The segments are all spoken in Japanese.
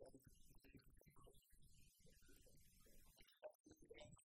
Thank you.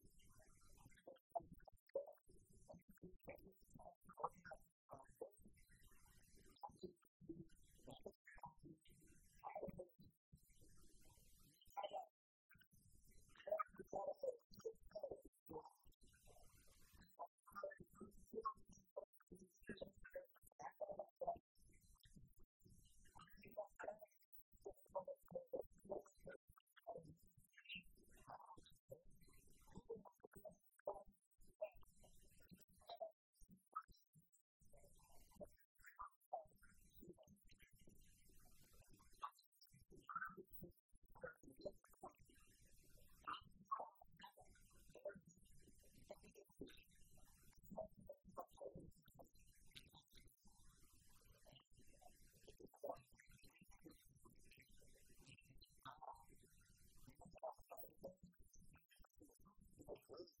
close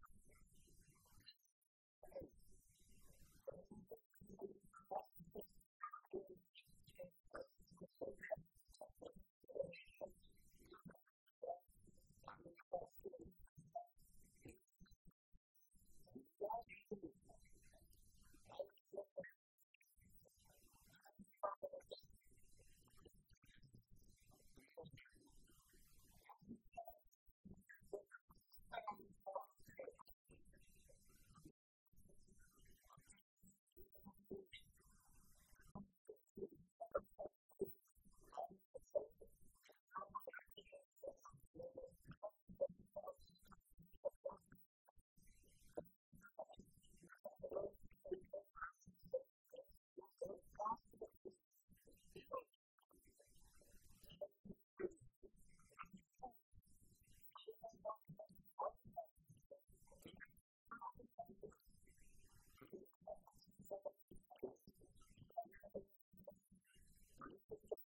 アメリカの人たちは。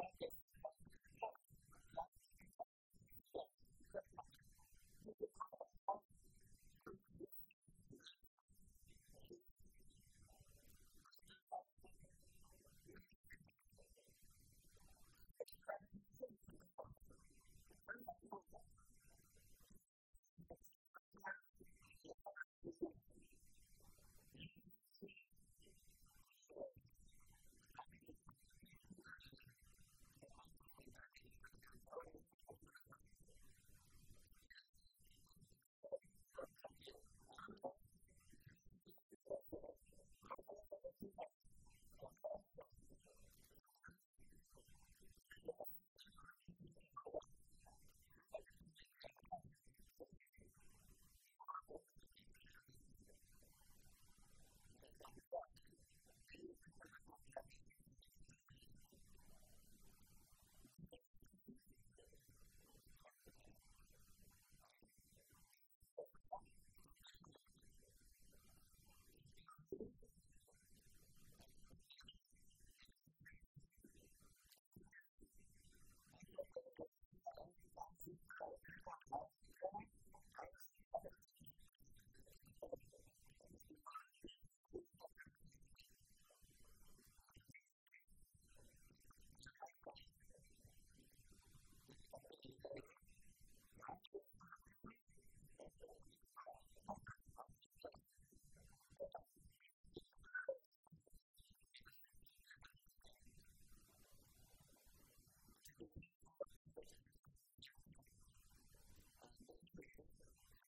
second 好听话，好。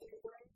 January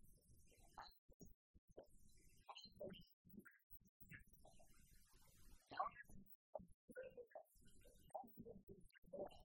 Yeah.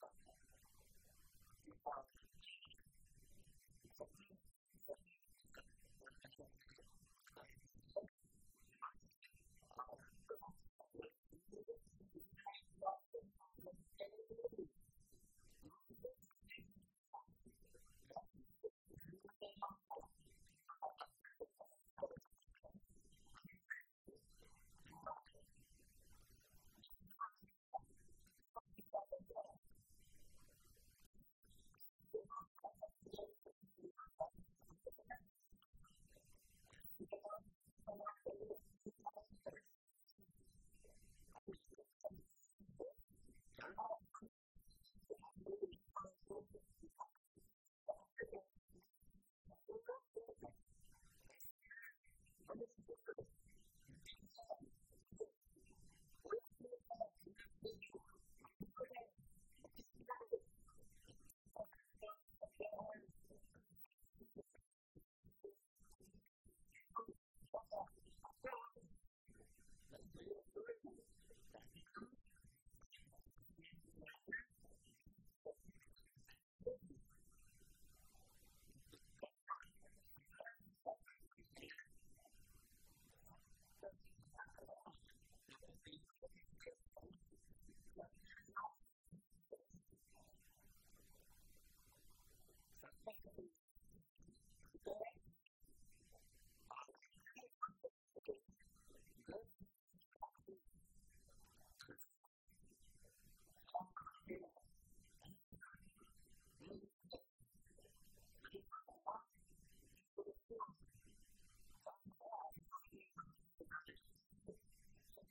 something. You found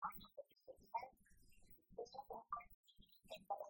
失礼します。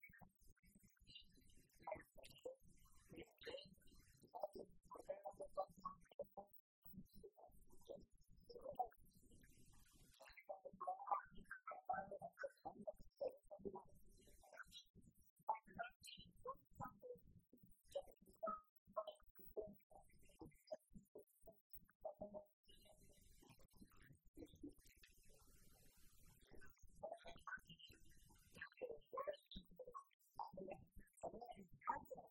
and then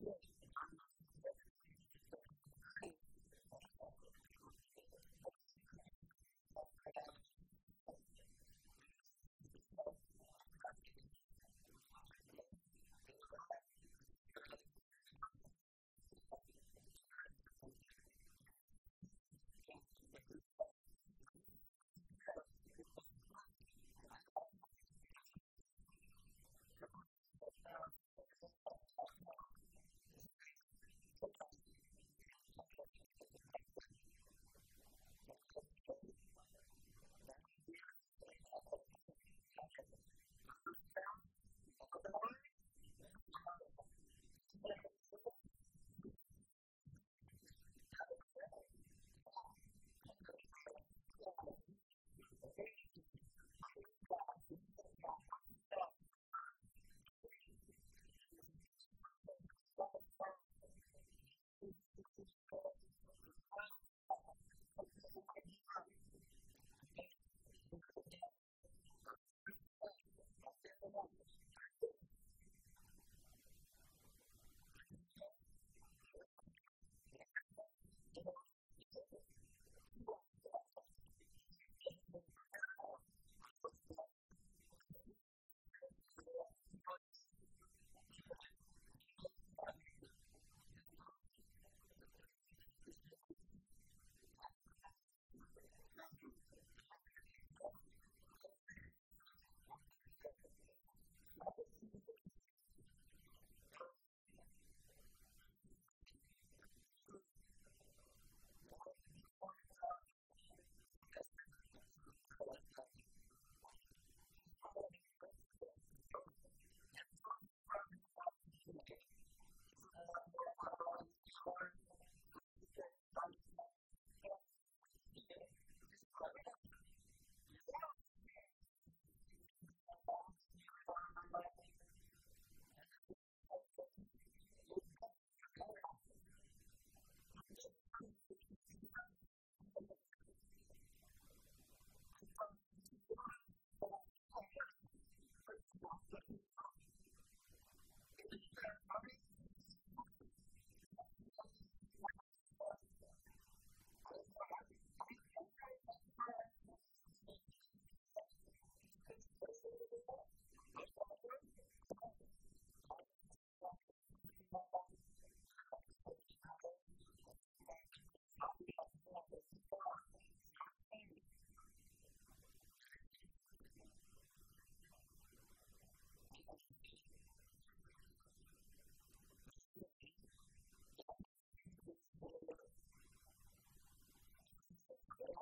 Yes. Jesus Christ. tolerance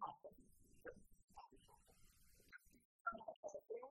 私たちは。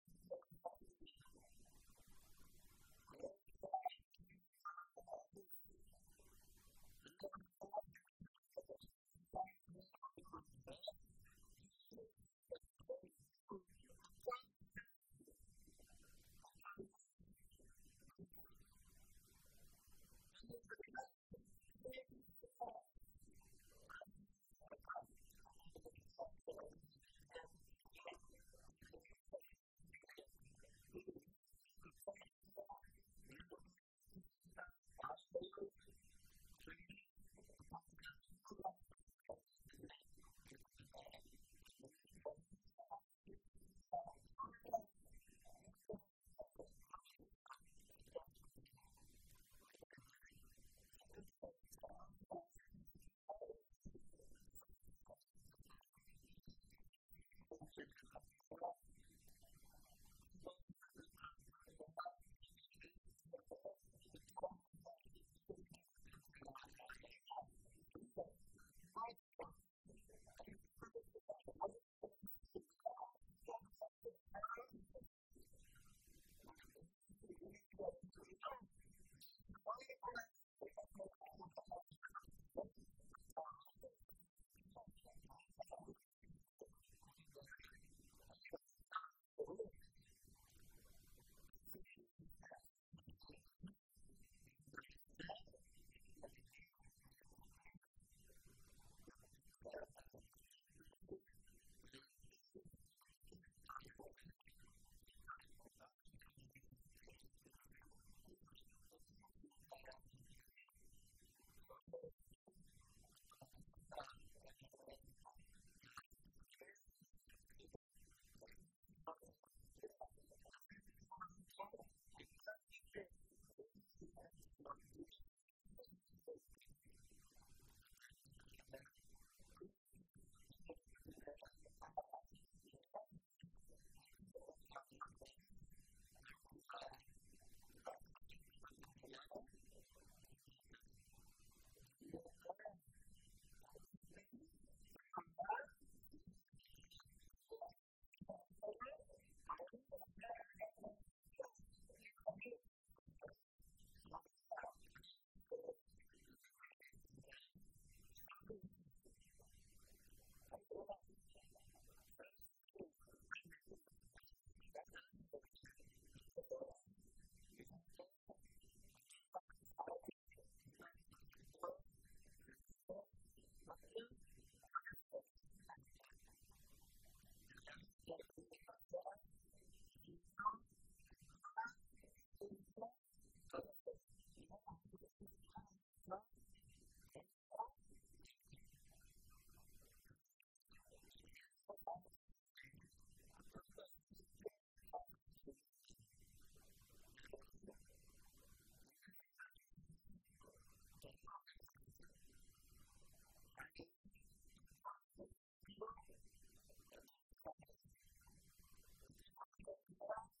はっきり言ってください。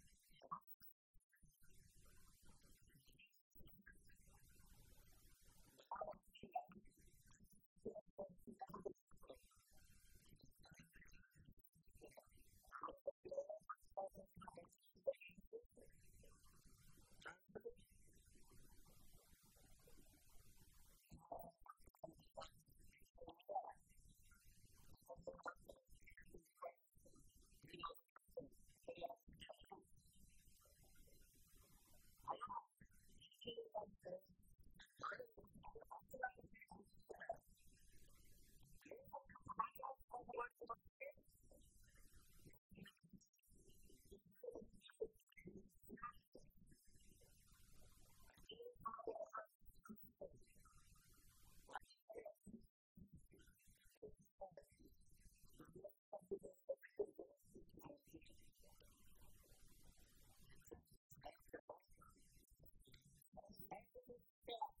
Yeah.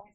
right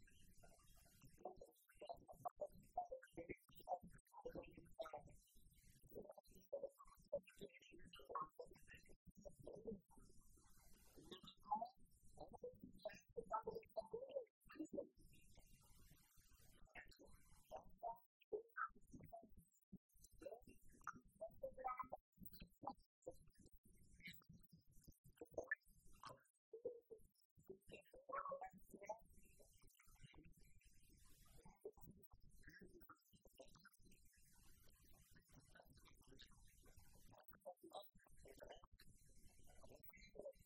Thank you.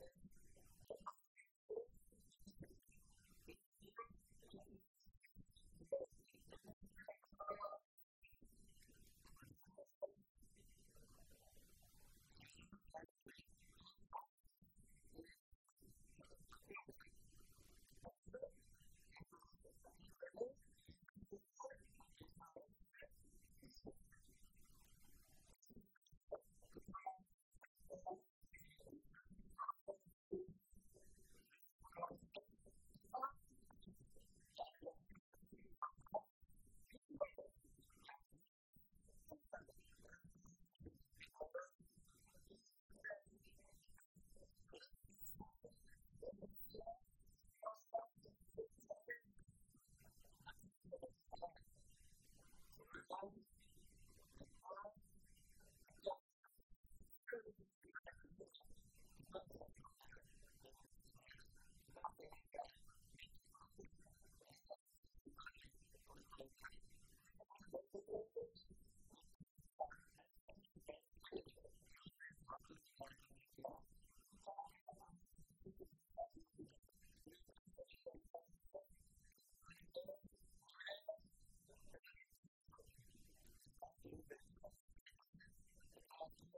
っ、高。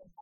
of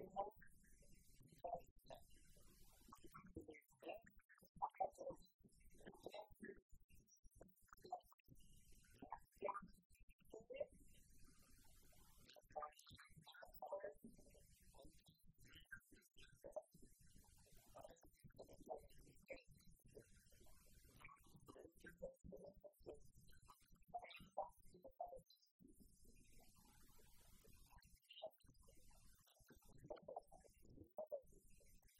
私もそうです。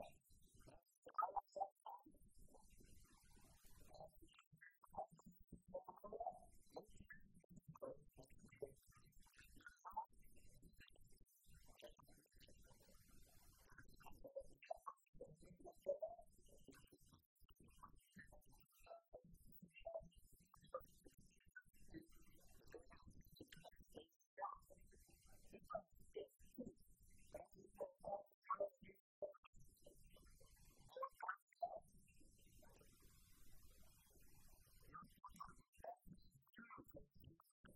faith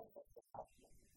clinical profession.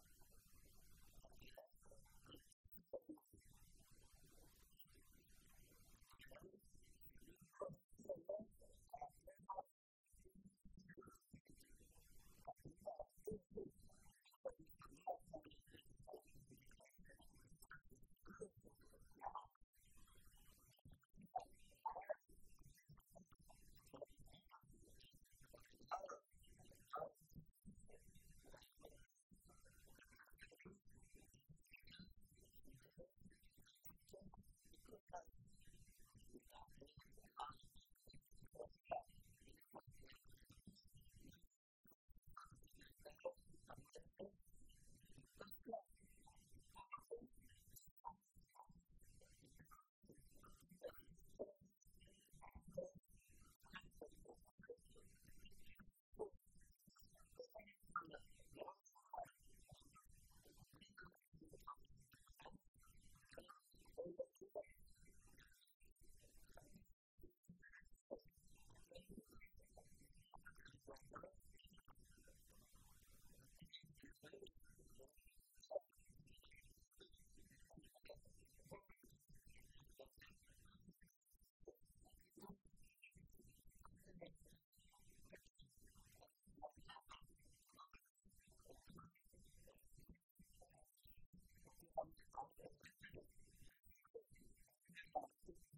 Thank you.